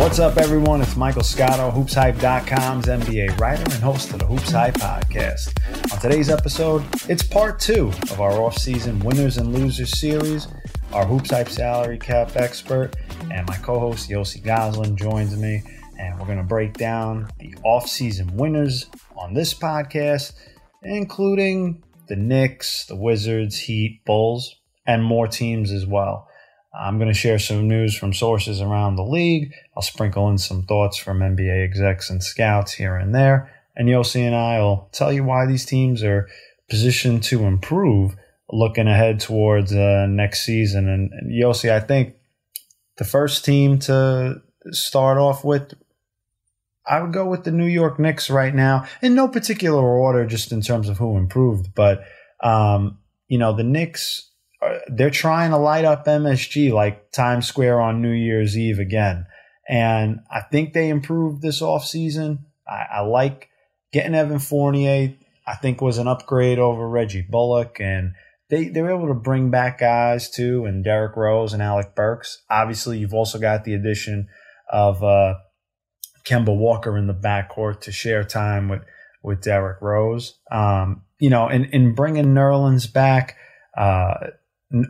What's up, everyone? It's Michael Scotto, HoopsHype.com's NBA writer and host of the Hoops Hype podcast. On today's episode, it's part two of our off-season winners and losers series. Our Hoops Hype salary cap expert and my co-host Yossi Gozlan joins me, and we're going to break down the off-season winners on this podcast, including the Knicks, the Wizards, Heat, Bulls, and more teams as well. I'm going to share some news from sources around the league. I'll sprinkle in some thoughts from NBA execs and scouts here and there. And Yossi and I will tell you why these teams are positioned to improve looking ahead towards uh, next season. And, and Yossi, I think the first team to start off with, I would go with the New York Knicks right now, in no particular order, just in terms of who improved. But, um, you know, the Knicks they're trying to light up MSG like Times Square on New Year's Eve again. And I think they improved this offseason. I, I like getting Evan Fournier, I think was an upgrade over Reggie Bullock. And they, they were able to bring back guys too, and Derrick Rose and Alec Burks. Obviously, you've also got the addition of uh, Kemba Walker in the backcourt to share time with, with Derrick Rose. Um, you know, in, in bringing Nerlens back, uh,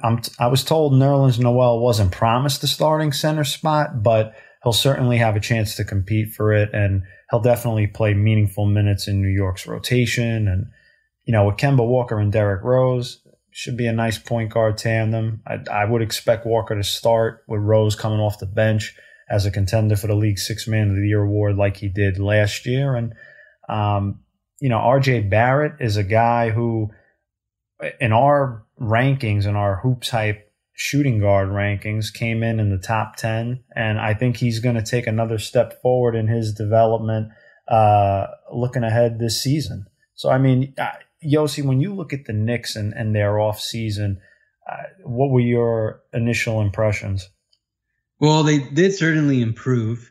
I'm, I was told Nerlens Noel wasn't promised the starting center spot, but he'll certainly have a chance to compete for it, and he'll definitely play meaningful minutes in New York's rotation. And you know, with Kemba Walker and Derrick Rose, should be a nice point guard tandem. I, I would expect Walker to start with Rose coming off the bench as a contender for the league six man of the year award, like he did last year. And um, you know, RJ Barrett is a guy who, in our rankings and our hoops hype shooting guard rankings came in in the top 10 and i think he's going to take another step forward in his development uh, looking ahead this season. So i mean yossi when you look at the knicks and, and their off season uh, what were your initial impressions? Well they did certainly improve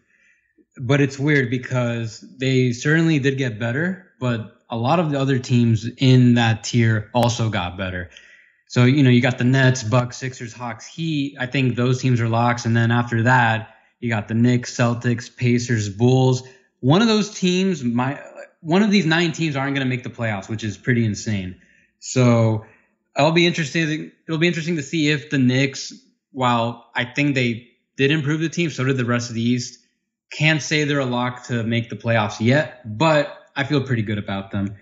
but it's weird because they certainly did get better but a lot of the other teams in that tier also got better so, you know, you got the Nets, Bucks, Sixers, Hawks, Heat. I think those teams are locks. And then after that, you got the Knicks, Celtics, Pacers, Bulls. One of those teams, my one of these nine teams aren't going to make the playoffs, which is pretty insane. So I'll be interested. It'll be interesting to see if the Knicks, while I think they did improve the team, so did the rest of the East. Can't say they're a lock to make the playoffs yet, but I feel pretty good about them.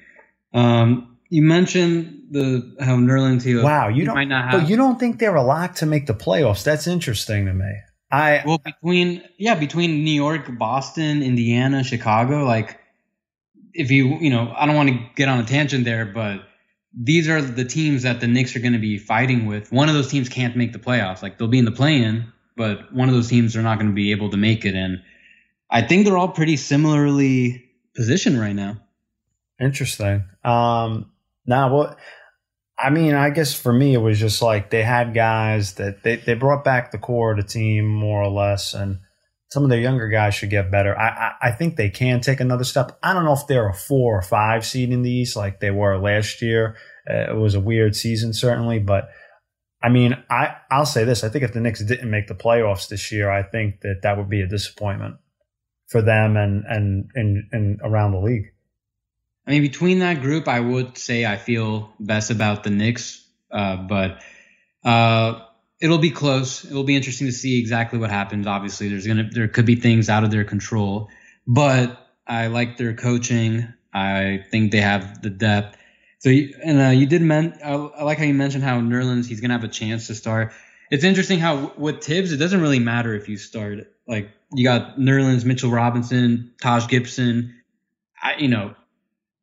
Um, you mentioned the how Nerlens wow you don't might not have, but you don't think they're a lock to make the playoffs. That's interesting to me. I well between yeah between New York, Boston, Indiana, Chicago, like if you you know I don't want to get on a tangent there, but these are the teams that the Knicks are going to be fighting with. One of those teams can't make the playoffs. Like they'll be in the play-in, but one of those teams are not going to be able to make it. And I think they're all pretty similarly positioned right now. Interesting. Um, now, what? I mean, I guess for me, it was just like they had guys that they, they brought back the core of the team more or less, and some of their younger guys should get better. I, I, I think they can take another step. I don't know if they're a four or five seed in the East like they were last year. Uh, it was a weird season, certainly, but I mean, I I'll say this: I think if the Knicks didn't make the playoffs this year, I think that that would be a disappointment for them and and and, and around the league. I mean, between that group, I would say I feel best about the Knicks, uh, but uh, it'll be close. It'll be interesting to see exactly what happens. Obviously, there's gonna there could be things out of their control, but I like their coaching. I think they have the depth. So, you, and uh, you did men. I, I, like how you mentioned how Nerlens he's gonna have a chance to start. It's interesting how with Thibs it doesn't really matter if you start. Like you got Nerlens, Mitchell Robinson, Taj Gibson. I, you know,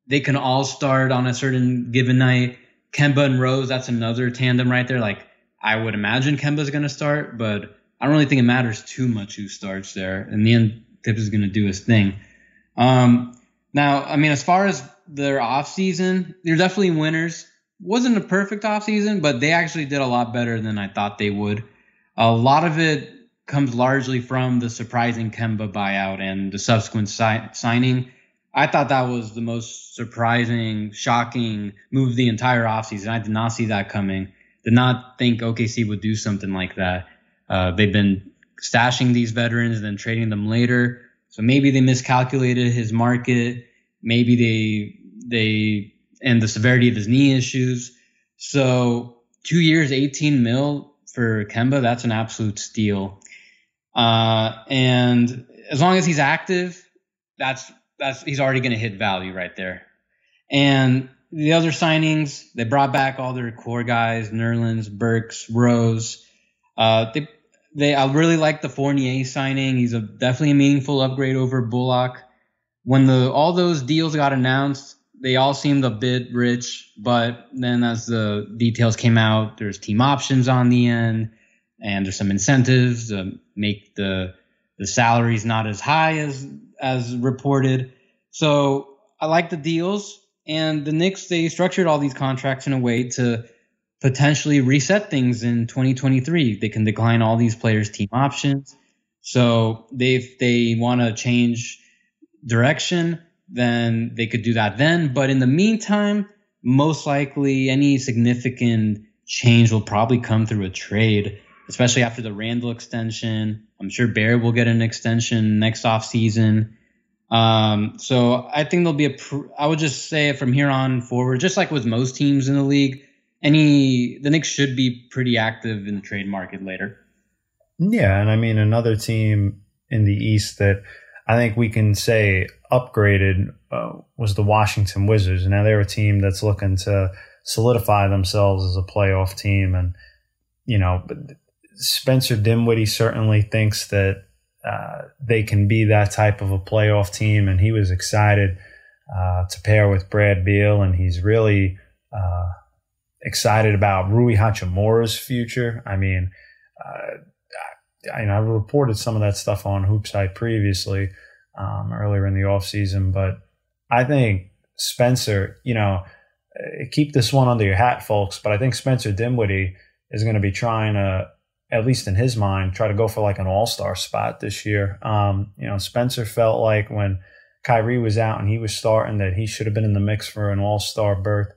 they can all start on a certain given night. Kemba and Rose, that's another tandem right there. Like I would imagine Kemba's going to start, but I don't really think it matters too much who starts there. In the end, Thibs is going to do his thing. Um, now, I mean, as far as their off season, they're definitely winners. Wasn't a perfect off season, but they actually did a lot better than I thought they would. A lot of it comes largely from the surprising Kemba buyout and the subsequent si- signing I thought that was the most surprising, shocking move the entire offseason. I did not see that coming. Did not think OKC would do something like that. Uh, they've been stashing these veterans and then trading them later. So maybe they miscalculated his market. Maybe they they and the severity of his knee issues. So two years, 18 mil for Kemba, that's an absolute steal. Uh, and as long as he's active, that's that's he's already going to hit value right there. And the other signings, they brought back all their core guys: Nerlens, Burks, Rose. Uh, they they I really like the Fournier signing. He's a definitely a meaningful upgrade over Bullock. When the all those deals got announced, they all seemed a bit rich, but then as the details came out, there's team options on the end, and there's some incentives to make the the salaries not as high as as reported. So I like the deals, and the Knicks they structured all these contracts in a way to potentially reset things in 2023. They can decline all these players' team options. So they if they want to change direction, then they could do that then. But in the meantime, most likely any significant change will probably come through a trade, especially after the Randle extension. I'm sure Bear will get an extension next off season. Um, so I think there'll be a. Pr- I would just say from here on forward, just like with most teams in the league, any the Knicks should be pretty active in the trade market later. Yeah, and I mean another team in the East that I think we can say upgraded uh, was the Washington Wizards. Now they're a team that's looking to solidify themselves as a playoff team, and you know, Spencer Dinwiddie certainly thinks that uh, they can be that type of a playoff team, and he was excited uh, to pair with Brad Beal, and he's really uh, excited about Rui Hachimura's future. I mean, uh, I, I, I reported some of that stuff on HoopsHype previously um, earlier in the offseason, but I think Spencer, you know, uh, keep this one under your hat, folks, but I think Spencer Dinwiddie is going to be trying to, at least in his mind, try to go for like an all star spot this year. Um, you know, Spencer felt like when Kyrie was out and he was starting that he should have been in the mix for an all star berth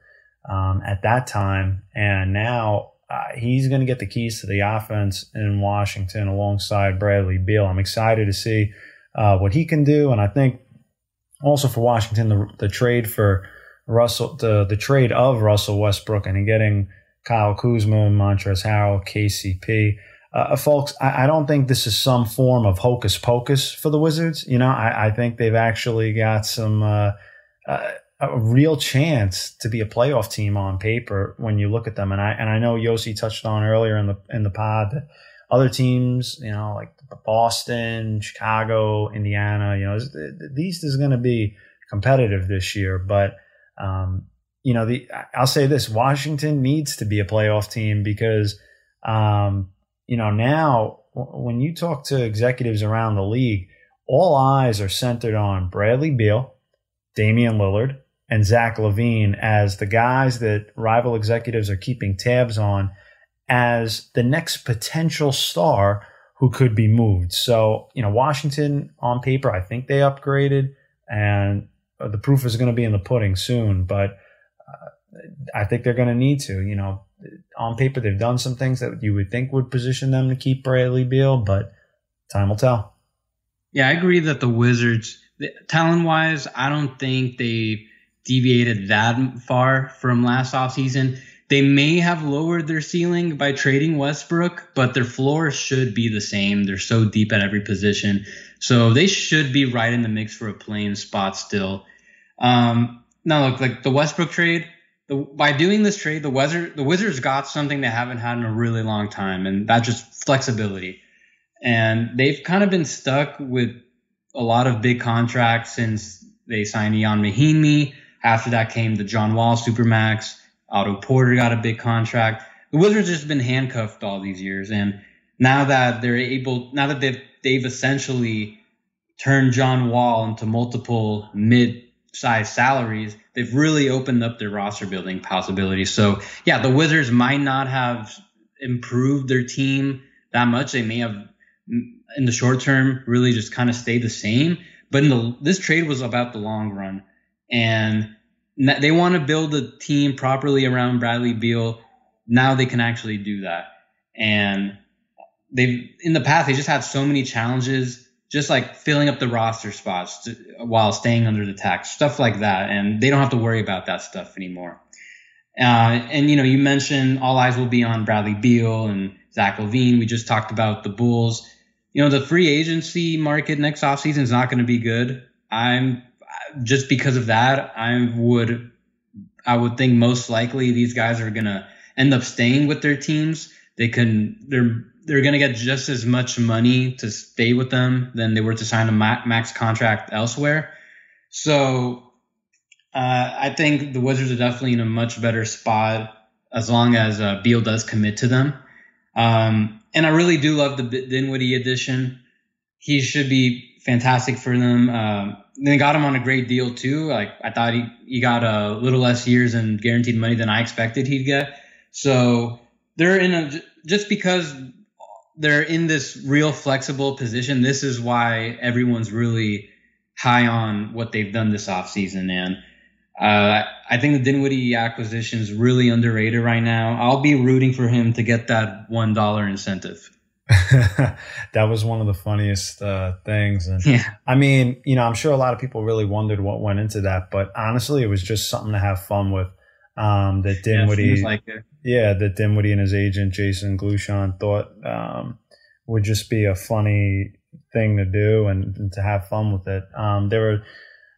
um, at that time. And now uh, he's going to get the keys to the offense in Washington alongside Bradley Beal. I'm excited to see uh, what he can do. And I think also for Washington, the, the trade for Russell, the, the trade of Russell Westbrook and getting Kyle Kuzma, Montrezl Harrell, KCP. Uh, folks, I, I, don't think this is some form of hocus pocus for the Wizards. You know, I, I think they've actually got some uh, uh, a real chance to be a playoff team on paper when you look at them. And I and I know Yossi touched on earlier in the in the pod that other teams, you know, like Boston, Chicago, Indiana, you know, the, the is going to be competitive this year. But um, you know, the I'll say this: Washington needs to be a playoff team because um, you know now when you talk to executives around the league, all eyes are centered on Bradley Beal, Damian Lillard, and Zach LaVine as the guys that rival executives are keeping tabs on as the next potential star who could be moved. So, you know, Washington on paper, I think they upgraded, and the proof is going to be in the pudding soon. But uh, I think they're going to need to. You know, on paper, they've done some things that you would think would position them to keep Bradley Beal, but time will tell. Yeah, I agree that the Wizards, talent wise, I don't think they deviated that far from last offseason. They may have lowered their ceiling by trading Westbrook, but their floor should be the same. They're so deep at every position. So they should be right in the mix for a playing spot still. Um, now, look, like the Westbrook trade, the, by doing this trade, the, Wizard, the Wizards got something they haven't had in a really long time, and that's just flexibility. And they've kind of been stuck with a lot of big contracts since they signed Ian Mahinmi. After that came the John Wall Supermax. Otto Porter got a big contract. The Wizards just been handcuffed all these years, and now that they're able, now that they've they've essentially turned John Wall into multiple mid-sized salaries, they've really opened up their roster building possibilities. So yeah, the Wizards might not have improved their team that much. They may have in the short term really just kind of stayed the same. But in the this trade was about the long run, and they want to build a team properly around Bradley Beal. Now they can actually do that. And they've in the past they just had so many challenges just like filling up the roster spots to, while staying under the tax, stuff like that. And they don't have to worry about that stuff anymore. Uh, and, you know, you mentioned all eyes will be on Bradley Beal and Zach LaVine. We just talked about the Bulls. You know, the free agency market next offseason is not going to be good. I'm just because of that, I would, I would think most likely these guys are going to end up staying with their teams. They can, they're, they're going to get just as much money to stay with them than they were to sign a max contract elsewhere. So uh, I think the Wizards are definitely in a much better spot as long as uh, Beal does commit to them. Um, and I really do love the Dinwiddie addition. He should be fantastic for them. Um, they got him on a great deal too. Like I thought he, he got a little less years and guaranteed money than I expected he'd get. So they're in a just because they're in this real flexible position. This is why everyone's really high on what they've done this offseason. And uh, I think the Dinwiddie acquisition is really underrated right now. I'll be rooting for him to get that $1 incentive. that was one of the funniest uh, things. And yeah. I mean, you know, I'm sure a lot of people really wondered what went into that, but honestly, it was just something to have fun with. Um, that Dinwiddie, yeah, like yeah, that Dinwiddie and his agent Jason Glushon thought um, would just be a funny thing to do and, and to have fun with it. Um, there were,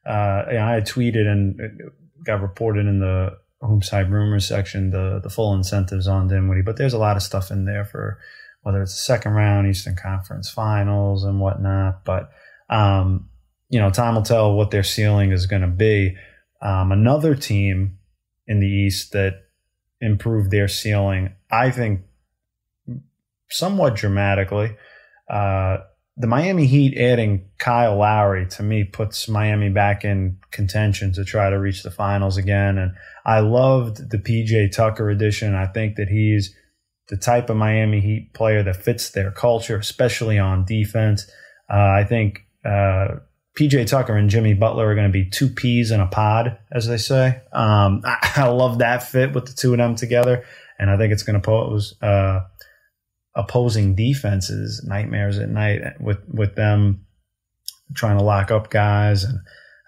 uh, I had tweeted and got reported in the Hype Rumors section the the full incentives on Dinwiddie, but there's a lot of stuff in there for whether it's the second round, Eastern Conference Finals, and whatnot. But um, you know, time will tell what their ceiling is going to be. Um, another team in the East that improved their ceiling, I think, somewhat dramatically. Uh, the Miami Heat adding Kyle Lowry to me puts Miami back in contention to try to reach the finals again. And I loved the PJ Tucker addition. I think that he's the type of Miami Heat player that fits their culture, especially on defense. Uh, I think uh, PJ Tucker and Jimmy Butler are going to be two peas in a pod, as they say. Um, I, I, love that fit with the two of them together, and I think it's going to pose uh, opposing defenses nightmares at night with with them trying to lock up guys and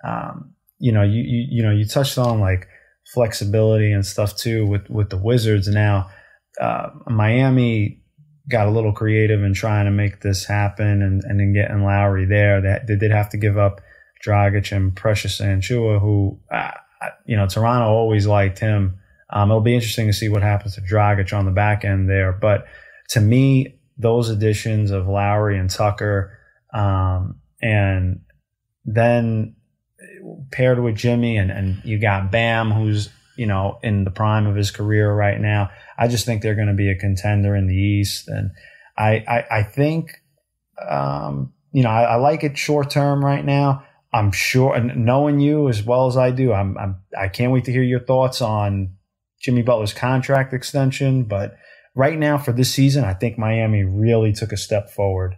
um, you know you, you you know you touched on like flexibility and stuff too with with the Wizards now. Uh, Miami got a little creative in trying to make this happen and, and then getting Lowry there. That they, did have to give up Dragic and Precious Achiuwa, who, uh, you know, Toronto always liked him. Um, it'll be interesting to see what happens to Dragic on the back end there. But to me, those additions of Lowry and Tucker, um, and then paired with Jimmy, and, and you got Bam, who's you know in the prime of his career right now. I just think they're going to be a contender in the East, and I I, I think um, you know I, I like it short term right now. I'm sure, knowing you as well as I do, I'm, I'm I can't wait to hear your thoughts on Jimmy Butler's contract extension. But right now for this season, I think Miami really took a step forward.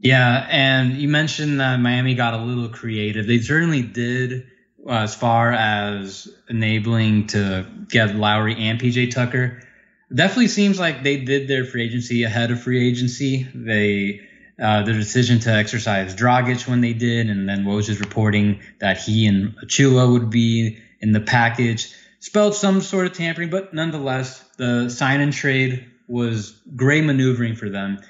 Yeah, and you mentioned that Miami got a little creative. They certainly did as far as enabling to get Lowry and PJ Tucker. Definitely seems like they did their free agency ahead of free agency. They uh, the decision to exercise Dragic when they did, and then Woj reporting that he and Achiuwa would be in the package spelled some sort of tampering, but nonetheless, the sign and trade was great maneuvering for them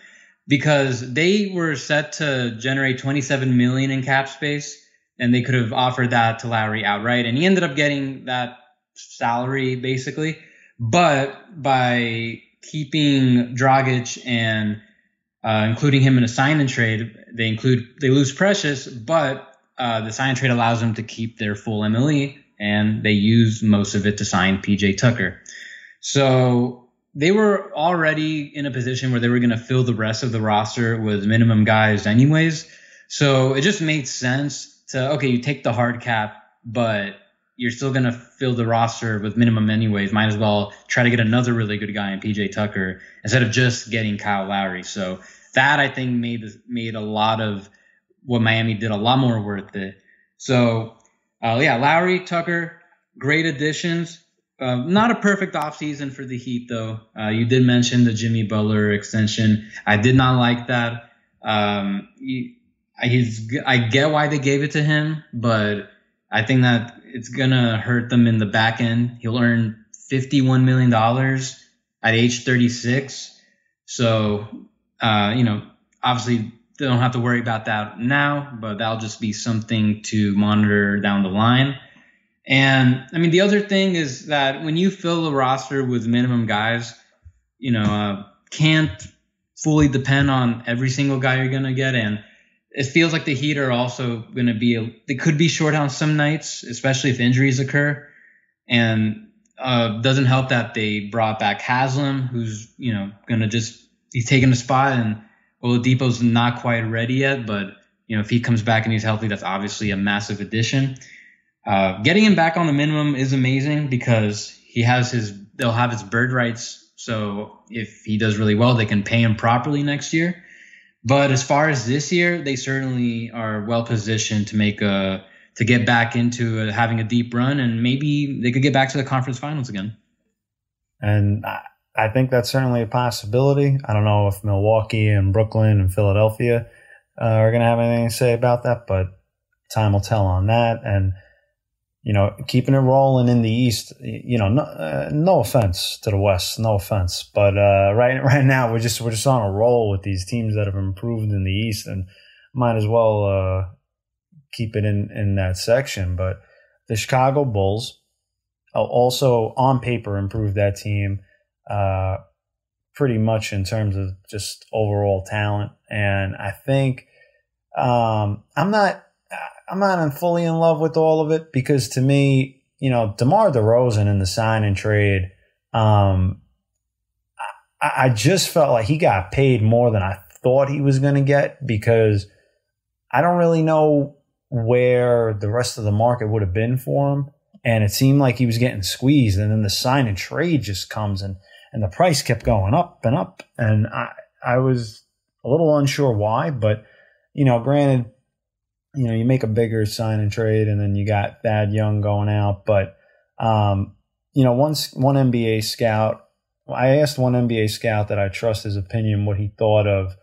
because they were set to generate 27 million in cap space and they could have offered that to Lowry outright, and he ended up getting that salary basically. But by keeping Dragic and uh, including him in a sign and trade, they include they lose Precious, but uh, the sign and trade allows them to keep their full MLE, and they use most of it to sign PJ Tucker. So they were already in a position where they were going to fill the rest of the roster with minimum guys, anyways. So it just made sense to okay, you take the hard cap, but you're still gonna fill the roster with minimum anyways. Might as well try to get another really good guy in PJ Tucker instead of just getting Kyle Lowry. So that I think made made a lot of what Miami did a lot more worth it. So uh, yeah, Lowry, Tucker, great additions. uh, not a perfect offseason for the Heat, though. Uh, you did mention the Jimmy Butler extension. I did not like that. Um, he, he's, I get why they gave it to him, but I think that it's to hurt them in the back end. He'll earn $51 million at age 36. So, uh, you know, obviously they don't have to worry about that now, but that'll just be something to monitor down the line. And I mean, the other thing is that when you fill a roster with minimum guys, you know, uh, can't fully depend on every single guy you're to get. And it feels like the Heat are also going to be, they could be short on some nights, especially if injuries occur. And uh, doesn't help that they brought back Haslem, who's, you know, going to just, he's taking a spot and Oladipo's not quite ready yet, but you know if he comes back and he's healthy, that's obviously a massive addition. Uh, getting him back on the minimum is amazing because he has his they'll have his bird rights. So if he does really well, they can pay him properly next year. But as far as this year, they certainly are well positioned to make a to get back into a, having a deep run, and maybe they could get back to the conference finals again. And I think that's certainly a possibility. I don't know if Milwaukee and Brooklyn and Philadelphia uh, are going to have anything to say about that, but time will tell on that. And you know, keeping it rolling in the East. You know, no, uh, no offense to the West, no offense, but uh, right right now we're just we're just on a roll with these teams that have improved in the East, and might as well uh, keep it in in that section. But the Chicago Bulls also on paper improved that team uh, pretty much in terms of just overall talent. And I think um, I'm not I'm not fully in love with all of it because to me, you know, DeMar DeRozan in the sign and trade, um, I, I just felt like he got paid more than I thought he was going to get because I don't really know where the rest of the market would have been for him. And it seemed like he was getting squeezed. And then the sign and trade just comes and and the price kept going up and up. And I, I was a little unsure why, but you know, granted, you know, you make a bigger sign and trade, and then you got Thad Young going out. But um, you know, once one NBA scout, I asked one NBA scout that I trust his opinion what he thought of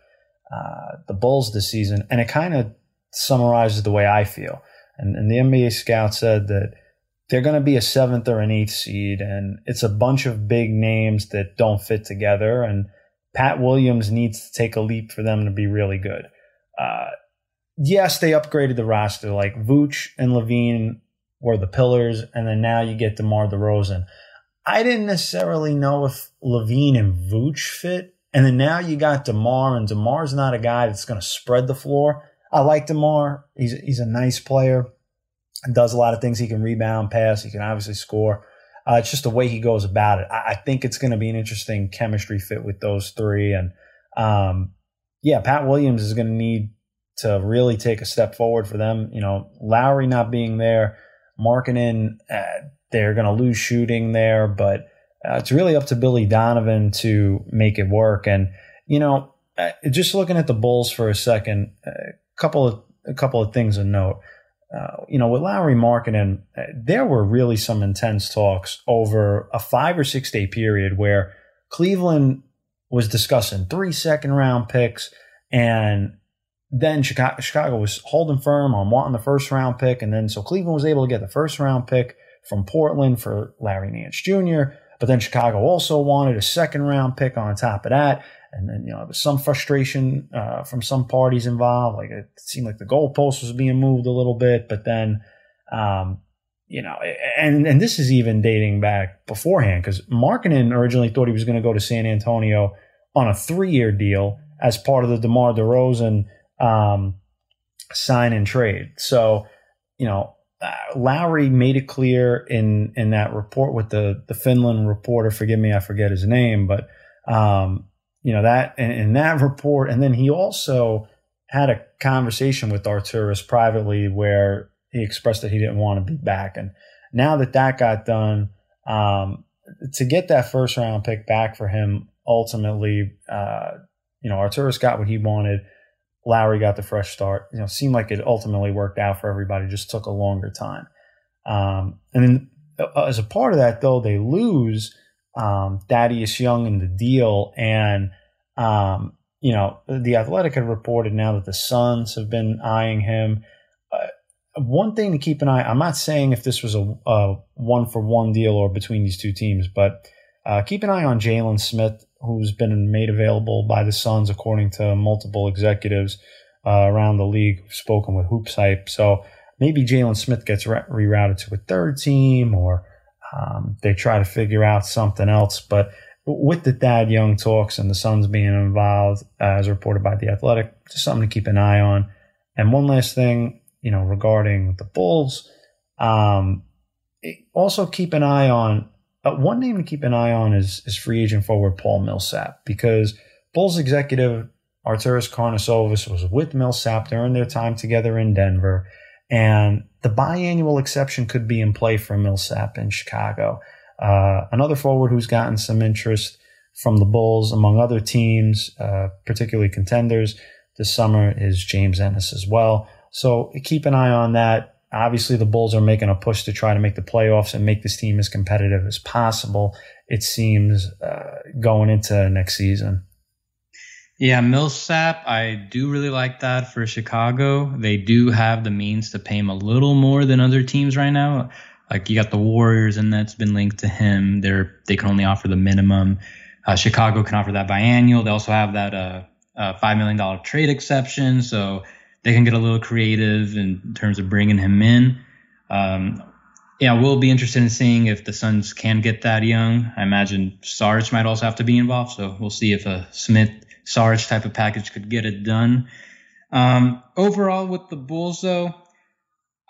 uh, the Bulls this season, and it kind of summarizes the way I feel. And, and the NBA scout said that they're going to be a seventh or an eighth seed, and it's a bunch of big names that don't fit together. And Pat Williams needs to take a leap for them to be really good. Uh, yes, they upgraded the roster. Like Vooch and LaVine were the pillars, and then now you get DeMar DeRozan. I didn't necessarily know if LaVine and Vooch fit, and then now you got DeMar, and DeMar's not a guy that's going to spread the floor. I like DeMar. He's he's a nice player does a lot of things. He can rebound, pass. He can obviously score. Uh, it's just the way he goes about it. I, I think it's going to be an interesting chemistry fit with those three. And um, yeah, Pat Williams is going to need to really take a step forward for them. You know, Lauri not being there, Markkanen, uh, they're going to lose shooting there, but uh, it's really up to Billy Donovan to make it work. And you know, uh, just looking at the Bulls for a second, a couple of a couple of things to note uh, you know, with Lauri Markkanen, uh, there were really some intense talks over a five or six day period where Cleveland was discussing three second round picks, and then Chicago, Chicago was holding firm on wanting the first round pick, and then so Cleveland was able to get the first round pick from Portland for Larry Nance Jr. But then Chicago also wanted a second round pick on top of that and then you know there was some frustration uh, from some parties involved. Like it seemed like the goalpost was being moved a little bit, but then um, you know, and and this is even dating back beforehand because Markkanen originally thought he was going to go to San Antonio on a three year deal as part of the DeMar DeRozan um, sign and trade. So you know. Uh, Lauri made it clear in in that report with the the Finland reporter. Forgive me, I forget his name, but um, you know that in, in that report, and then he also had a conversation with Arturas privately where he expressed that he didn't want to be back. And now that that got done, um, to get that first round pick back for him, ultimately, uh, you know, Arturas got what he wanted. Lauri got the fresh start. You know, seemed like it ultimately worked out for everybody. Just took a longer time. Um, and then uh, as a part of that, though, they lose um, Thaddeus Young in the deal, and um, you know the Athletic had reported now that the Suns have been eyeing him. Uh, one thing to keep an eye. I'm not saying if this was a, a one for one deal or between these two teams, but uh, keep an eye on Jalen Smith, who's been made available by the Suns, according to multiple executives uh, around the league who've spoken with Hoops Hype. So maybe Jalen Smith gets re- rerouted to a third team, or um, they try to figure out something else. But with the Thad Young talks and the Suns being involved, as reported by the Athletic, just something to keep an eye on. And one last thing, you know, regarding the Bulls, um, also keep an eye on uh, one name to keep an eye on is, is free agent forward Paul Millsap because Bulls executive Arturas Karnisovas was with Millsap during their time together in Denver, and the biannual exception could be in play for Millsap in Chicago. Uh, another forward who's gotten some interest from the Bulls, among other teams, uh, particularly contenders this summer, is James Ennis as well. So keep an eye on that obviously the Bulls are making a push to try to make the playoffs and make this team as competitive as possible. It seems uh, going into next season. Yeah, Millsap, I do really like that for Chicago. They do have the means to pay him a little more than other teams right now. Like you got the Warriors, and that's been linked to him. They're they can only offer the minimum. Uh, Chicago can offer that biannual. They also have that uh, uh, five million dollar trade exception. So they can get a little creative in terms of bringing him in. Um, yeah, we'll be interested in seeing if the Suns can get Thad Young. I imagine Sarge might also have to be involved, so we'll see if a Smith Sarge type of package could get it done. Um, overall, with the Bulls, though,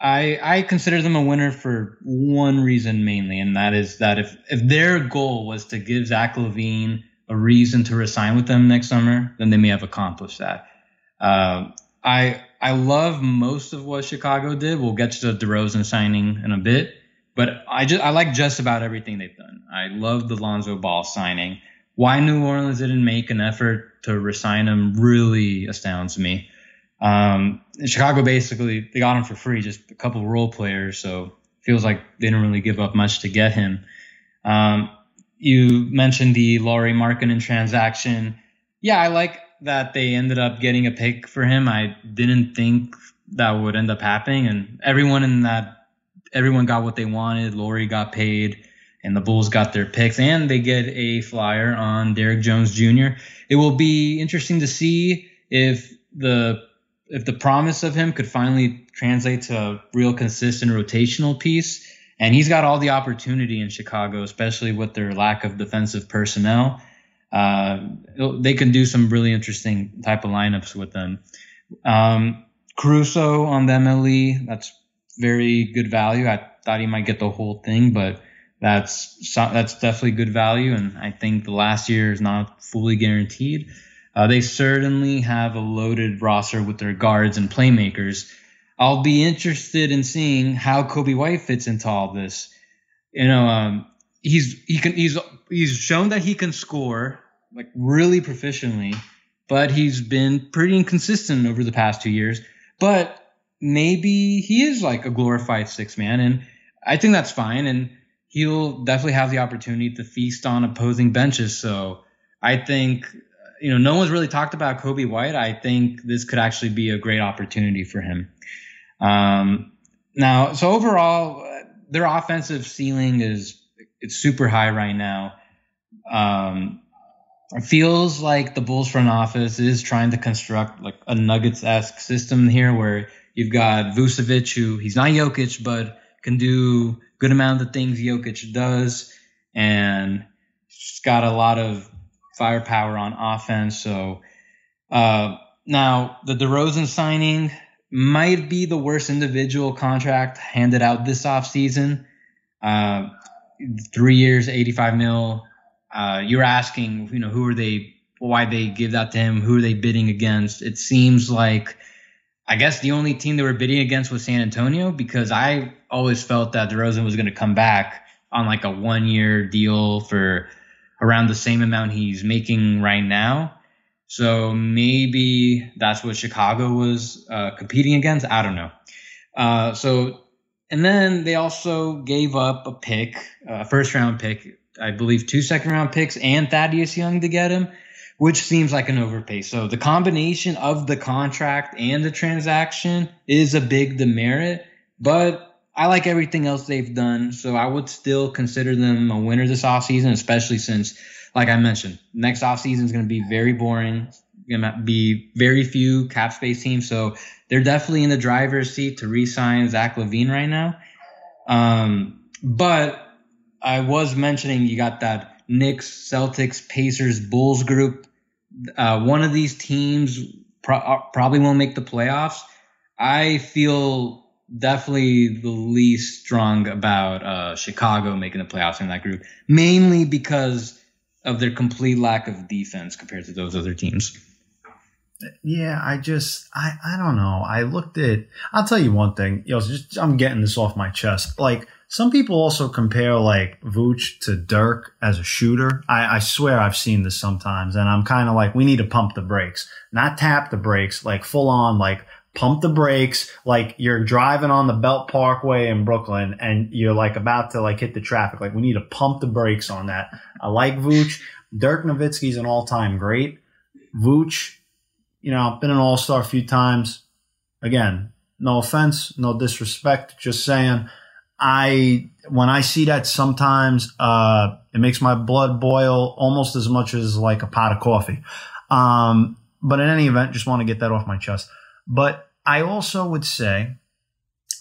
I I consider them a winner for one reason mainly, and that is that if if their goal was to give Zach LaVine a reason to resign with them next summer, then they may have accomplished that. Uh, I I love most of what Chicago did. We'll get to the DeRozan signing in a bit, but I just I like just about everything they've done. I love the Lonzo Ball signing. Why New Orleans didn't make an effort to resign him really astounds me. Um, Chicago basically they got him for free, just a couple role players, so feels like they didn't really give up much to get him. Um, you mentioned the Lauri Markkanen transaction. Yeah, I like that they ended up getting a pick for him. I didn't think that would end up happening, and everyone in that everyone got what they wanted. Lauri got paid, and the Bulls got their picks, and they get a flyer on Derrick Jones Jr. It will be interesting to see if the if the promise of him could finally translate to a real consistent rotational piece. And he's got all the opportunity in Chicago, especially with their lack of defensive personnel uh, they can do some really interesting type of lineups with them. Um, Caruso on the MLE, that's very good value. I thought he might get the whole thing, but that's that's definitely good value. And I think the last year is not fully guaranteed. Uh, they certainly have a loaded roster with their guards and playmakers. I'll be interested in seeing how Coby White fits into all this. You know, um, he's he can he's he's shown that he can score like really proficiently, but he's been pretty inconsistent over the past two years. But maybe he is like a glorified six man, and I think that's fine. And he'll definitely have the opportunity to feast on opposing benches. So I think you know no one's really talked about Coby White. I think this could actually be a great opportunity for him. Um, now, so overall, their offensive ceiling is it's super high right now. Um, it feels like the Bulls front office is trying to construct like a Nuggets esque system here, where you've got Vucevic, who he's not Jokic, but can do good amount of the things Jokic does, and he's got a lot of firepower on offense. So uh, now the DeRozan signing might be the worst individual contract handed out this offseason. Uh, three years, 85 mil. Uh, you're asking, you know, who are they, why they give that to him? Who are they bidding against? It seems like, I guess the only team they were bidding against was San Antonio because I always felt that DeRozan was going to come back on like a one year deal for around the same amount he's making right now. So maybe that's what Chicago was uh, competing against. I don't know. Uh, so and then they also gave up a pick, a first round pick, I believe two second round picks and Thaddeus Young to get him, which seems like an overpay. So the combination of the contract and the transaction is a big demerit, but I like everything else they've done. So I would still consider them a winner this offseason, especially since, like I mentioned, next offseason is going to be very boring. Going to be very few cap space teams. So they're definitely in the driver's seat to re-sign Zach LaVine right now. Um, but I was mentioning you got that Knicks, Celtics, Pacers, Bulls group. Uh, one of these teams pro- uh, probably won't make the playoffs. I feel definitely the least strong about uh, Chicago making the playoffs in that group, mainly because of their complete lack of defense compared to those other teams. Yeah, I just I I don't know. I looked at. I'll tell you one thing. You know, just I'm getting this off my chest. Like some people also compare like Vooch to Dirk as a shooter. I, I swear I've seen this sometimes, and I'm kind of like, we need to pump the brakes, not tap the brakes, like full on, like pump the brakes, like you're driving on the Belt Parkway in Brooklyn, and you're like about to like hit the traffic. Like we need to pump the brakes on that. I like Vooch. Dirk Nowitzki's an all time great. Vooch you know, been an all star a few times. Again, no offense, no disrespect, just saying. I when I see that sometimes uh, it makes my blood boil almost as much as like a pot of coffee. Um, but in any event, just want to get that off my chest. But I also would say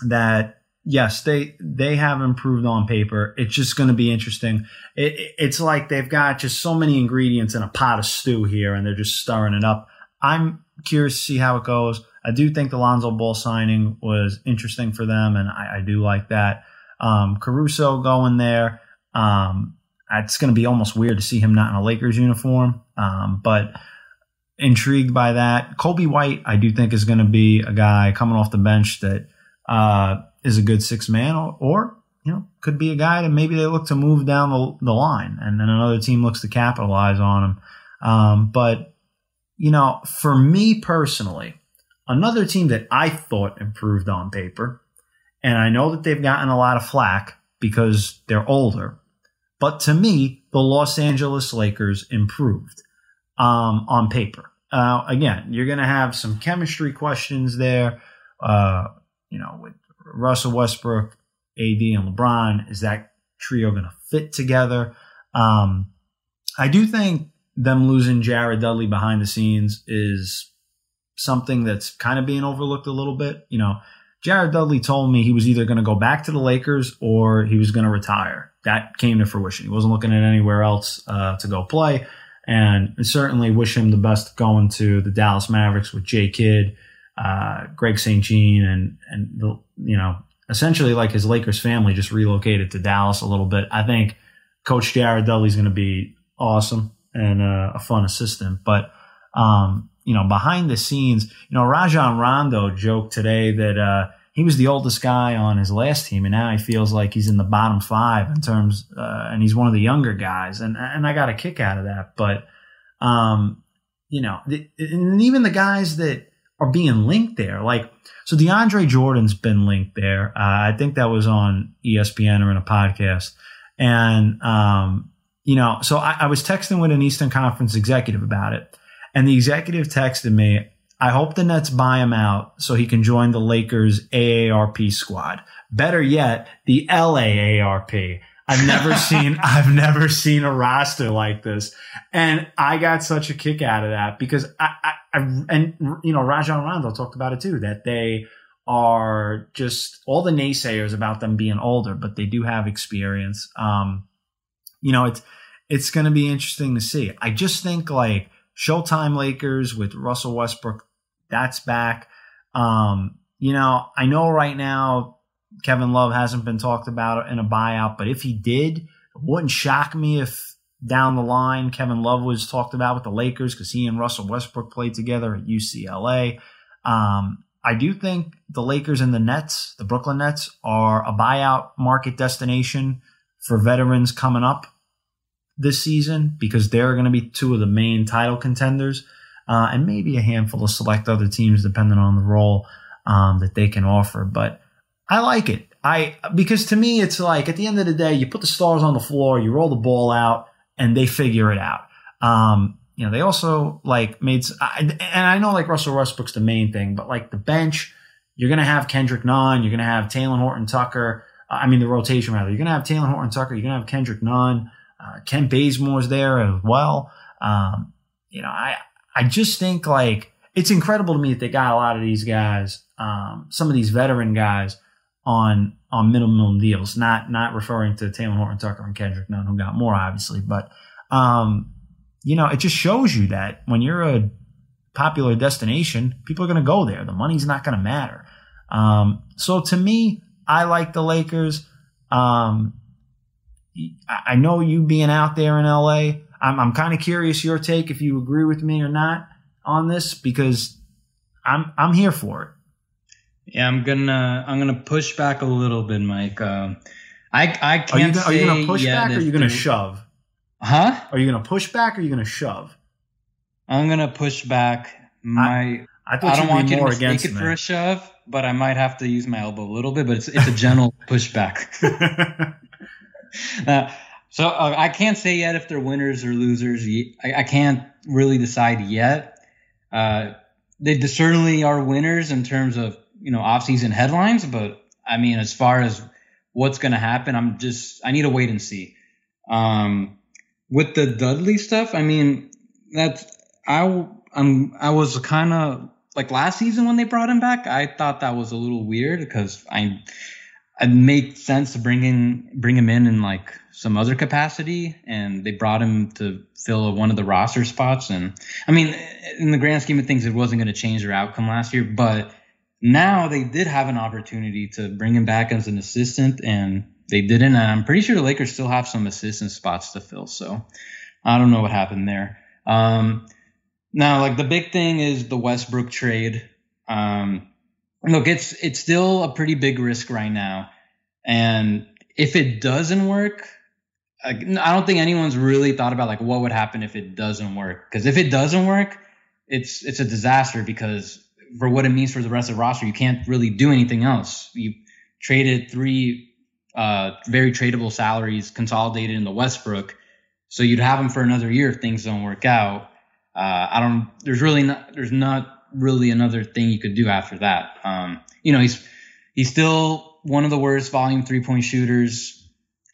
that yes, they they have improved on paper. It's just going to be interesting. It, it's like they've got just so many ingredients in a pot of stew here, and they're just stirring it up. I'm curious to see how it goes. I do think the Lonzo Ball signing was interesting for them, and I, I do like that. Um, Caruso going there. Um, it's going to be almost weird to see him not in a Lakers uniform, um, but intrigued by that. Coby White, I do think, is going to be a guy coming off the bench that uh, is a good six man, or, or, you know could be a guy that maybe they look to move down the, the line, and then another team looks to capitalize on him. Um, but you know, for me personally, another team that I thought improved on paper, and I know that they've gotten a lot of flack because they're older, but to me, the Los Angeles Lakers improved um, on paper. Uh, again, you're going to have some chemistry questions there, uh, you know, with Russell Westbrook, AD, and LeBron. Is that trio going to fit together? Um, I do think them losing Jared Dudley behind the scenes is something that's kind of being overlooked a little bit. You know, Jared Dudley told me he was either going to go back to the Lakers or he was going to retire. That came to fruition. He wasn't looking at anywhere else uh, to go play. And certainly wish him the best going to the Dallas Mavericks with Jay Kidd, uh, Greg St. Jean, and, and the, you know, essentially like his Lakers family just relocated to Dallas a little bit. I think Coach Jared Dudley's going to be awesome and a, a fun assistant. But um, you know, behind the scenes, you know, Rajon Rondo joked today that uh, he was the oldest guy on his last team, and now he feels like he's in the bottom five in terms, uh, and he's one of the younger guys, and and I got a kick out of that. But um, you know, the, and even the guys that are being linked there, like so, DeAndre Jordan's been linked there. Uh, I think that was on ESPN or in a podcast, and um, you know, so I, I was texting with an Eastern Conference executive about it, and the executive texted me, I hope the Nets buy him out so he can join the Lakers AARP squad. Better yet, the LAARP. I've never seen I've never seen a roster like this, and I got such a kick out of that because I, I, I and you know Rajon Rondo talked about it too that they are just all the naysayers about them being older, but they do have experience. Um, you know, it's it's going to be interesting to see. I just think like Showtime Lakers with Russell Westbrook, that's back. Um, you know, I know right now Kevin Love hasn't been talked about in a buyout, but if he did, it wouldn't shock me if down the line Kevin Love was talked about with the Lakers because he and Russell Westbrook played together at UCLA. Um, I do think the Lakers and the Nets, the Brooklyn Nets, are a buyout market destination for veterans coming up this season because they're going to be two of the main title contenders, uh, and maybe a handful of select other teams depending on the role um, that they can offer. But I like it. I because to me it's like at the end of the day, you put the stars on the floor, you roll the ball out, and they figure it out. Um, you know, they also like made, and I know like Russell Westbrook's the main thing, but like the bench, you're gonna have Kendrick Nunn, you're gonna have Talen Horton Tucker. Uh, I mean the rotation rather. You're gonna have Talen Horton Tucker, you're gonna have Kendrick Nunn, uh, Kent Bazemore's there as well. Um, you know, I I just think like it's incredible to me that they got a lot of these guys, um, some of these veteran guys on on minimum deals. Not not referring to Talen Horton Tucker and Kendrick Nunn, who got more obviously, but um, you know, it just shows you that when you're a popular destination, people are going to go there. The money's not going to matter. Um, so to me, I like the Lakers. Um, I know you being out there in LA. I'm, I'm kind of curious your take if you agree with me or not on this because I'm I'm here for it. Yeah, I'm gonna I'm gonna push back a little bit, Mike. Um, I I can't. Are you gonna, are you gonna push back or are you gonna shove? Huh? Are you gonna push back or are you gonna shove? I'm gonna push back. My I, I, I don't want you to mistake it me. for a shove, but I might have to use my elbow a little bit. But it's it's a gentle pushback. uh, so uh, I can't say yet if they're winners or losers. I, I can't really decide yet. Uh, they certainly are winners in terms of you know off-season headlines, but I mean, as far as what's going to happen, I'm just I need to wait and see. Um, with the Dudley stuff, I mean, that's I I'm I was kind of like last season when they brought him back. I thought that was a little weird because I it made sense to bring in bring him in in like some other capacity, and they brought him to fill one of the roster spots. And I mean, in the grand scheme of things, it wasn't going to change their outcome last year, but now they did have an opportunity to bring him back as an assistant, and they didn't. And I'm pretty sure the Lakers still have some assistant spots to fill. So I don't know what happened there. Um, now, like the big thing is the Westbrook trade. Um, look, it's it's still a pretty big risk right now, and if it doesn't work, I don't think anyone's really thought about like what would happen if it doesn't work. Because if it doesn't work, it's it's a disaster because for what it means for the rest of the roster, you can't really do anything else. You traded three uh, very tradable salaries consolidated in the Westbrook. So you'd have him for another year if things don't work out. Uh, I don't. There's really not. There's not really another thing you could do after that. Um, you know, he's he's still one of the worst volume three point shooters.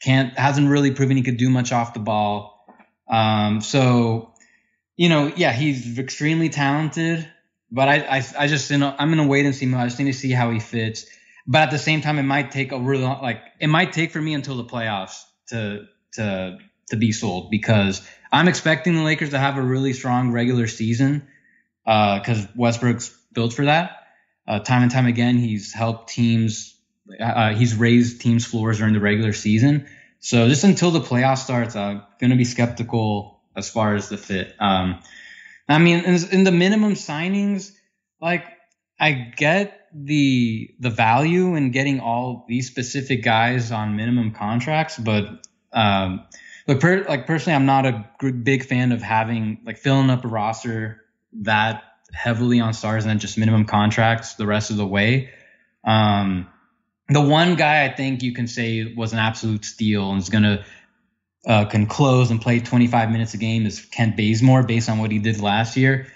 Can't hasn't really proven he could do much off the ball. Um, so, you know, yeah, he's extremely talented, but I I, I just you know I'm gonna wait and see. I just need to see how he fits. But at the same time, it might take a really like it might take for me until the playoffs to to to be sold because I'm expecting the Lakers to have a really strong regular season because uh, Westbrook's built for that. Uh, time and time again, he's helped teams. Uh, uh, he's raised teams' floors during the regular season. So just until the playoff starts, I'm going to be skeptical as far as the fit. Um, I mean, in, in the minimum signings, like I get the the value in getting all these specific guys on minimum contracts, but um, but per, like personally, I'm not a big fan of having like filling up a roster that heavily on stars and then just minimum contracts the rest of the way. Um, the one guy I think you can say was an absolute steal and is gonna uh, can close and play 25 minutes a game is Kent Bazemore based on what he did last year.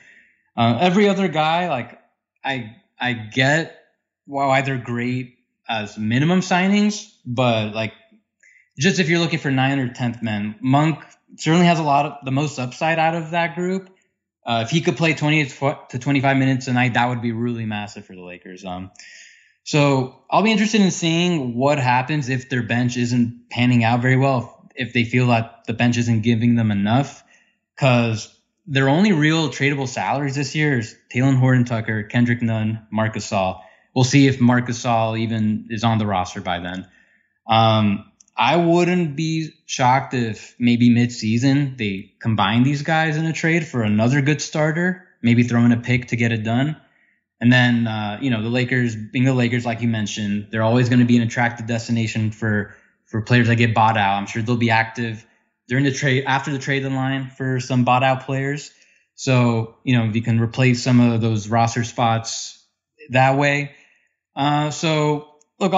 Uh, every other guy, like I I get why they're great as minimum signings, but like just if you're looking for nine or tenth men, Monk certainly has a lot of the most upside out of that group. Uh, if he could play 20 to 25 minutes a night, that would be really massive for the Lakers. Um, so I'll be interested in seeing what happens if their bench isn't panning out very well, if, they feel that the bench isn't giving them enough, because their only real tradable salaries this year is Talen Horton Tucker, Kendrick Nunn, Marc Gasol. We'll see if Marc Gasol even is on the roster by then. Um, I wouldn't be shocked if maybe mid-season they combine these guys in a trade for another good starter, maybe throw in a pick to get it done. And then, uh, you know, the Lakers, being the Lakers, like you mentioned, they're always going to be an attractive destination for for players that get bought out. I'm sure they'll be active during the trade after the trade line for some bought out players. So you know, if you can replace some of those roster spots that way. Uh, so look,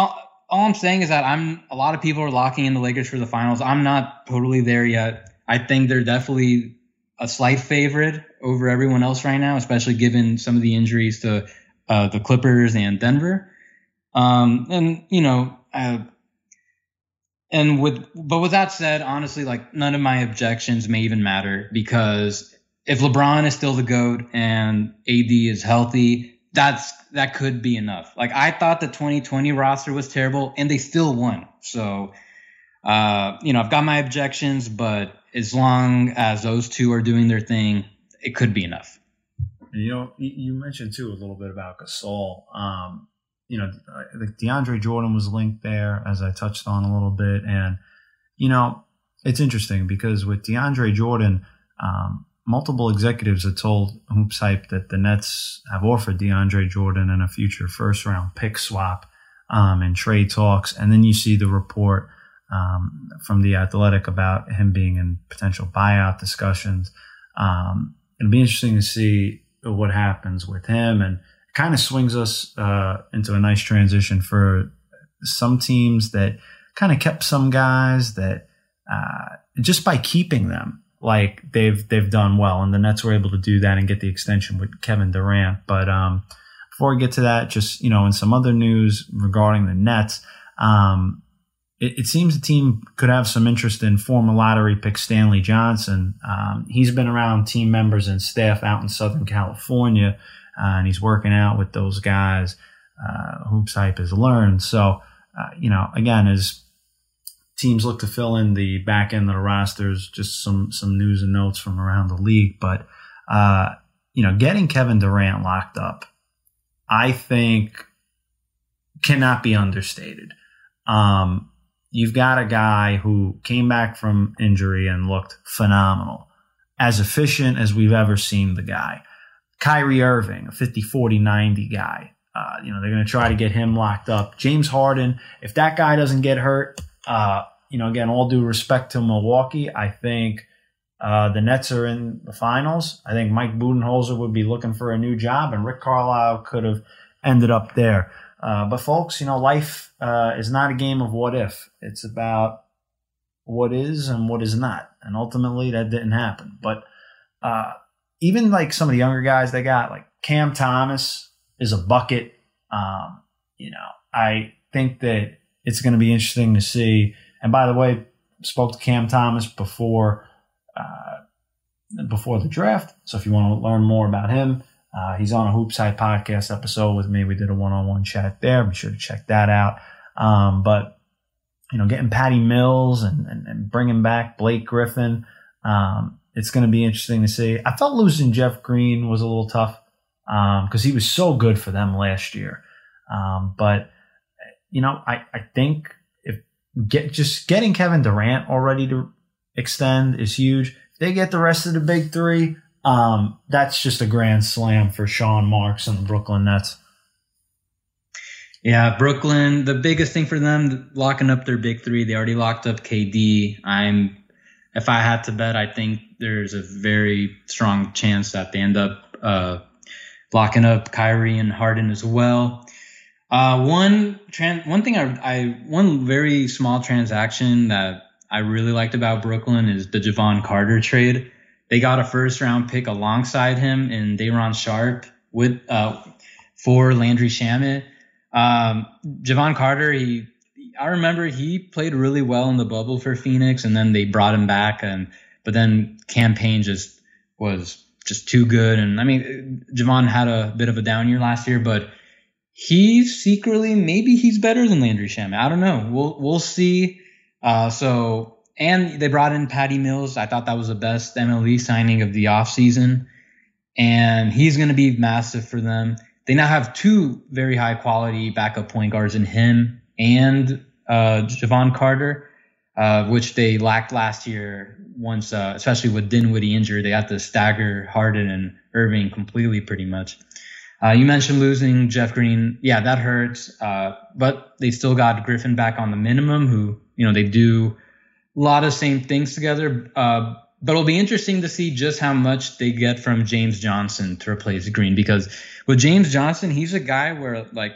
all I'm saying is that I'm a lot of people are locking in the Lakers for the finals. I'm not totally there yet. I think they're definitely a slight favorite over everyone else right now, especially given some of the injuries to uh, the Clippers and Denver. Um, and you know, uh, and with but with that said, honestly, like none of my objections may even matter because if LeBron is still the goat and AD is healthy, that's that could be enough. Like I thought the 2020 roster was terrible, and they still won. So, uh, you know, I've got my objections, but as long as those two are doing their thing, it could be enough. You know, you mentioned too a little bit about Gasol. Um, you know, like DeAndre Jordan was linked there, as I touched on a little bit, and you know, it's interesting because with DeAndre Jordan, um, multiple executives have told HoopsHype that the Nets have offered DeAndre Jordan and a future first round pick swap um, and trade talks, and then you see the report um, from the Athletic about him being in potential buyout discussions. Um, it'll be interesting to see what happens with him and kind of swings us uh, into a nice transition for some teams that kind of kept some guys that uh, just by keeping them, like they've they've done well, and the Nets were able to do that and get the extension with Kevin Durant. But um, before we get to that, just you know, in some other news regarding the Nets, um, it, it, seems the team could have some interest in former lottery pick Stanley Johnson. Um, he's been around team members and staff out in Southern California uh, and he's working out with those guys. Uh, HoopsHype has learned. So, uh, you know, again, as teams look to fill in the back end of the rosters, just some some news and notes from around the league. But uh, you know, getting Kevin Durant locked up, I think, cannot be understated. Um, you've got a guy who came back from injury and looked phenomenal, as efficient as we've ever seen the guy. Kyrie Irving, a 50, 40, 90 guy. Uh, you know, they're going to try to get him locked up. James Harden, if that guy doesn't get hurt, uh, you know, again, all due respect to Milwaukee, I think uh, the Nets are in the finals. I think Mike Budenholzer would be looking for a new job, and Rick Carlisle could have ended up there. Uh, but folks, you know, life uh, is not a game of what if. It's about what is and what is not, and ultimately that didn't happen. But uh, even like some of the younger guys they got, like Cam Thomas is a bucket. Um, you know, I think that it's going to be interesting to see. And by the way, spoke to Cam Thomas before uh, before the draft. So if you want to learn more about him, uh, he's on a HoopsHype podcast episode with me. We did a one on one chat there. Be sure to check that out. Um, but you know, getting Patty Mills and, and, and bringing back Blake Griffin. Um, it's going to be interesting to see. I felt losing Jeff Green was a little tough because um, he was so good for them last year. Um, but you know, I, I think if get just getting Kevin Durant already to extend is huge. They get the rest of the big three, um, that's just a grand slam for Sean Marks and the Brooklyn Nets. Yeah, Brooklyn, the biggest thing for them, locking up their big three. They already locked up KD. I'm if I had to bet, I think there's a very strong chance that they end up uh, locking up Kyrie and Harden as well. Uh, one tran- one thing I, I one very small transaction that I really liked about Brooklyn is the Jevon Carter trade. They got a first round pick alongside him in Day'Ron Sharpe with uh, for Landry Shamet. Um, Jevon Carter, he I remember he played really well in the bubble for Phoenix, and then they brought him back, and but then Cam Payne just was just too good. And I mean, Javon had a bit of a down year last year, but he secretly maybe he's better than Landry Shamet. I don't know. We'll we'll see. Uh, so and they brought in Patty Mills. I thought that was the best MLE signing of the offseason. and he's going to be massive for them. They now have two very high quality backup point guards in him and uh, Jevon Carter, uh, which they lacked last year. Once, uh, especially with Dinwiddie injured, they had to stagger Harden and Irving completely, pretty much. Uh, you mentioned losing Jeff Green. Yeah, that hurts. Uh, but they still got Griffin back on the minimum, who, you know, they do a lot of same things together. Uh, but it'll be interesting to see just how much they get from James Johnson to replace Green because with James Johnson, he's a guy where, like,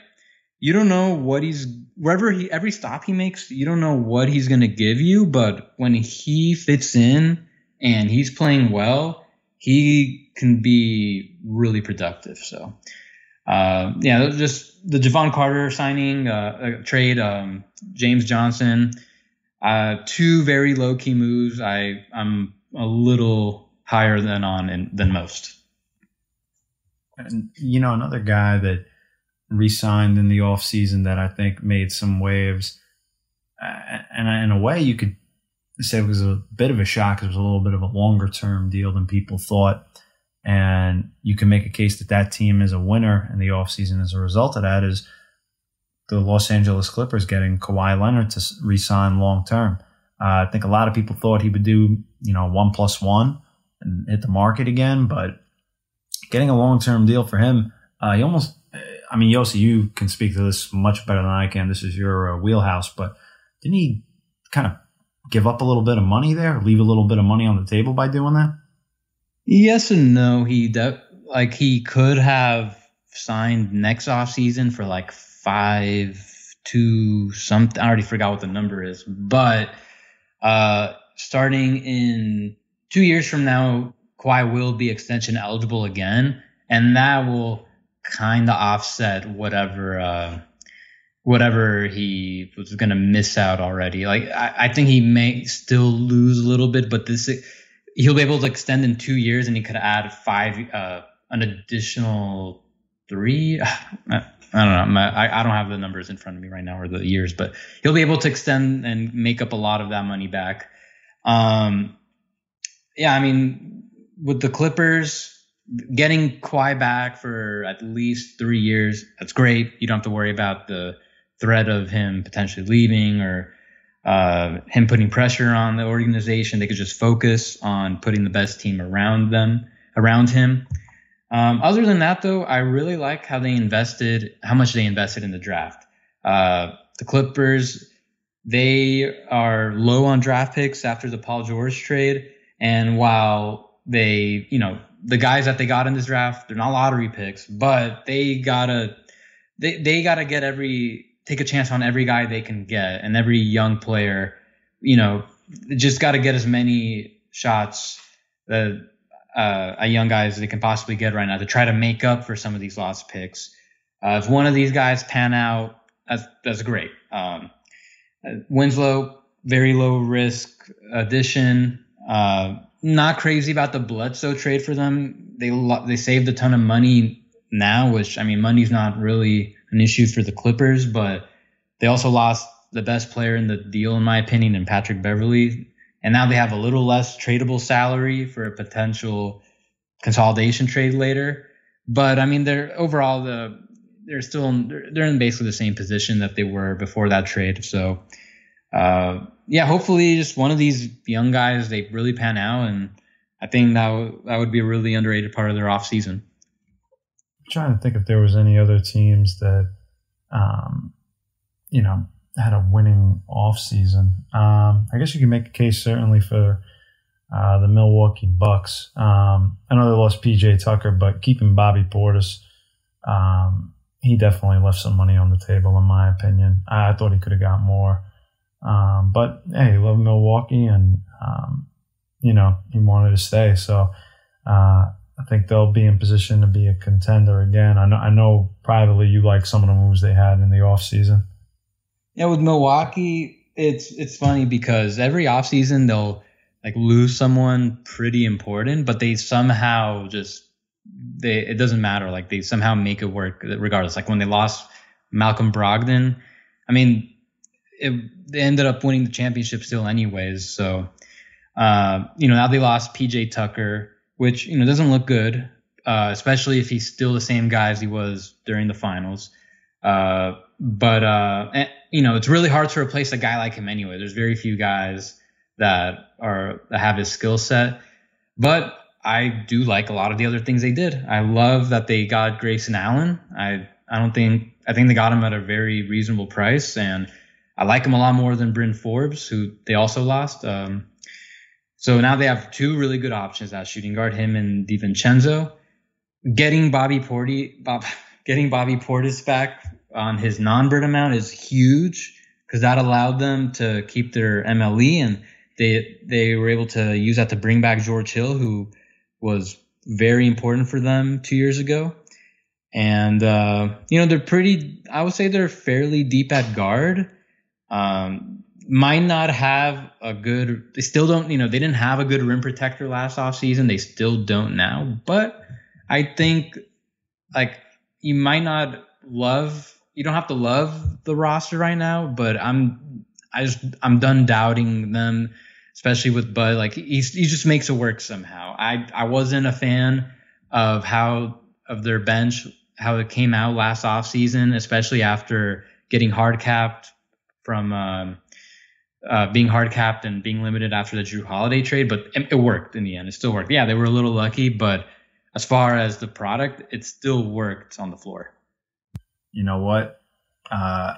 you don't know what he's wherever he every stop he makes, you don't know what he's going to give you, but when he fits in and he's playing well, he can be really productive. So, uh, yeah, just the Jevon Carter signing, uh, trade, um, James Johnson, uh, two very low key moves. I I'm a little higher than on in, than most. And you know, another guy that re-signed in the offseason that I think made some waves, uh, and in a way, you could say it was a bit of a shock. It was a little bit of a longer term deal than people thought. And you can make a case that that team is a winner in the offseason as a result of that is the Los Angeles Clippers getting Kawhi Leonard to re-sign long term. Uh, I think a lot of people thought he would do, you know, one plus one and hit the market again, but getting a long term deal for him, uh, he almost, I mean, Yossi, you can speak to this much better than I can. This is your uh, wheelhouse, but didn't he kind of give up a little bit of money there, leave a little bit of money on the table by doing that? Yes and no. He de- like he could have signed next off season for like five to something. I already forgot what the number is, but uh, starting in two years from now, Kawhi will be extension eligible again, and that will kind of offset whatever. Uh, whatever he was going to miss out already. Like I, I, think he may still lose a little bit, but this he'll be able to extend in two years, and he could add five, uh, an additional three. I don't know. I, I don't have the numbers in front of me right now or the years, but he'll be able to extend and make up a lot of that money back. Um, yeah, I mean, with the Clippers getting Kawhi back for at least three years, that's great. You don't have to worry about the threat of him potentially leaving or uh, him putting pressure on the organization. They could just focus on putting the best team around them, around him. Um, other than that, though, I really like how they invested, how much they invested in the draft. Uh, the Clippers, they are low on draft picks after the Paul George trade, and while they, you know, the guys that they got in this draft, they're not lottery picks, but they gotta, they they gotta get every take a chance on every guy they can get and every young player. You know, just got to get as many shots that uh, a young guys they can possibly get right now to try to make up for some of these lost picks. Uh, if one of these guys pan out, that's that's great. Um, Winslow, very low risk addition. Uh, not crazy about the Bledsoe trade for them. They they saved a ton of money now, which I mean, money's not really an issue for the Clippers, but they also lost the best player in the deal, in my opinion, in Patrick Beverley. And now they have a little less tradable salary for a potential consolidation trade later. But I mean, they're overall the they're still in, they're, in basically the same position that they were before that trade. So uh, yeah, hopefully just one of these young guys they really pan out, and I think that w- that would be a really underrated part of their off season trying to think if there was any other teams that, um, you know, had a winning off season. Um, I guess you can make a case certainly for uh, the Milwaukee Bucks. Um, I know they lost PJ Tucker, but keeping Bobby Portis, um, he definitely left some money on the table, in my opinion. I, I thought he could have got more. Um, but hey, love Milwaukee, and um, you know he wanted to stay. So uh, I think they'll be in position to be a contender again. I know, I know privately you like some of the moves they had in the offseason. Yeah, with Milwaukee, it's it's funny because every offseason they'll like lose someone pretty important, but they somehow just they it doesn't matter. Like they somehow make it work regardless. Like when they lost Malcolm Brogdon, I mean, it, they ended up winning the championship still anyways. So, uh, you know, now they lost PJ Tucker which you know doesn't look good, uh, especially if he's still the same guy as he was during the finals. Uh, but uh, and, you know, it's really hard to replace a guy like him anyway. There's very few guys that are that have his skill set. But I do like a lot of the other things they did. I love that they got Grayson Allen. I I don't think I think they got him at a very reasonable price, and I like him a lot more than Bryn Forbes, who they also lost. Um, so now they have two really good options at shooting guard, him and DiVincenzo. Getting Bobby Porty, Bob, getting Bobby Portis back on his non-bird amount is huge because that allowed them to keep their MLE and they they were able to use that to bring back George Hill, who was very important for them two years ago. And uh, you know they're pretty. I would say they're fairly deep at guard. Um, might not have a good. They still don't. You know they didn't have a good rim protector last offseason. They still don't now. But I think like you might not love. You don't have to love the roster right now. But I'm. I just I'm done doubting them especially with Bud. Like he he just makes it work somehow. I I wasn't a fan of how of their bench how it came out last off season, especially after getting hard capped from um, uh, being hard capped and being limited after the Jrue Holiday trade. But it, worked in the end. It still worked. Yeah, they were a little lucky, but as far as the product, it still worked on the floor. You know what? Uh,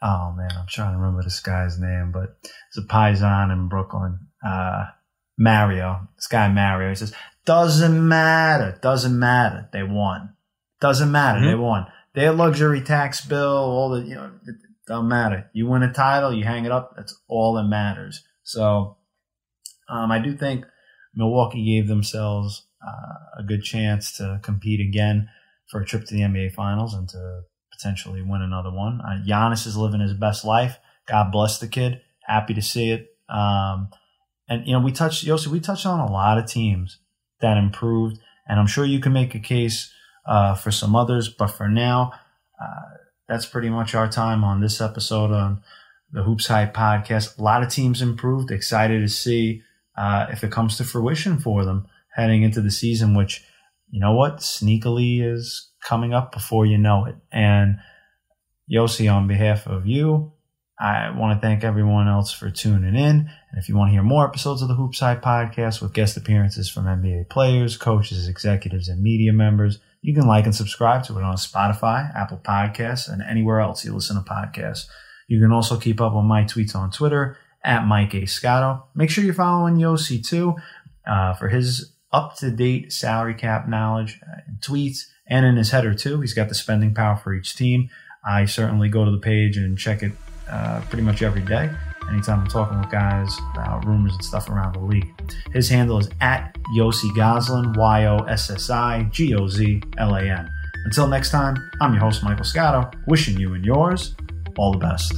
oh man, I'm trying to remember this guy's name, but it's a Paisan in Brooklyn. Uh, Mario, this guy Mario, he says, doesn't matter, doesn't matter. They won. Doesn't matter. Mm-hmm. They won. Their luxury tax bill, all the, you know, it doesn't matter. You win a title, you hang it up. That's all that matters. So, um, I do think Milwaukee gave themselves uh, a good chance to compete again for a trip to the NBA Finals and to potentially win another one. Uh, Giannis is living his best life. God bless the kid. Happy to see it. Um, and you know, we touched Yossi, we touched on a lot of teams that improved, and I'm sure you can make a case uh, for some others. But for now, uh, that's pretty much our time on this episode on the HoopsHype podcast. A lot of teams improved. Excited to see uh, if it comes to fruition for them heading into the season, which you know what sneakily is coming up before you know it. And Yossi, on behalf of you, I want to thank everyone else for tuning in. And if you want to hear more episodes of the HoopsHype podcast with guest appearances from NBA players, coaches, executives, and media members, you can like and subscribe to it on Spotify, Apple Podcasts, and anywhere else you listen to podcasts. You can also keep up on my tweets on Twitter at Mike A. Scotto. Make sure you're following Yossi too uh, for his up to date salary cap knowledge uh, and tweets and in his header too. He's got the spending power for each team. I certainly go to the page and check it uh, pretty much every day. Anytime I'm talking with guys about rumors and stuff around the league. His handle is at Yossi Gozlan, Y O S S I G O Z L A N. Until next time, I'm your host, Michael Scotto, wishing you and yours all the best.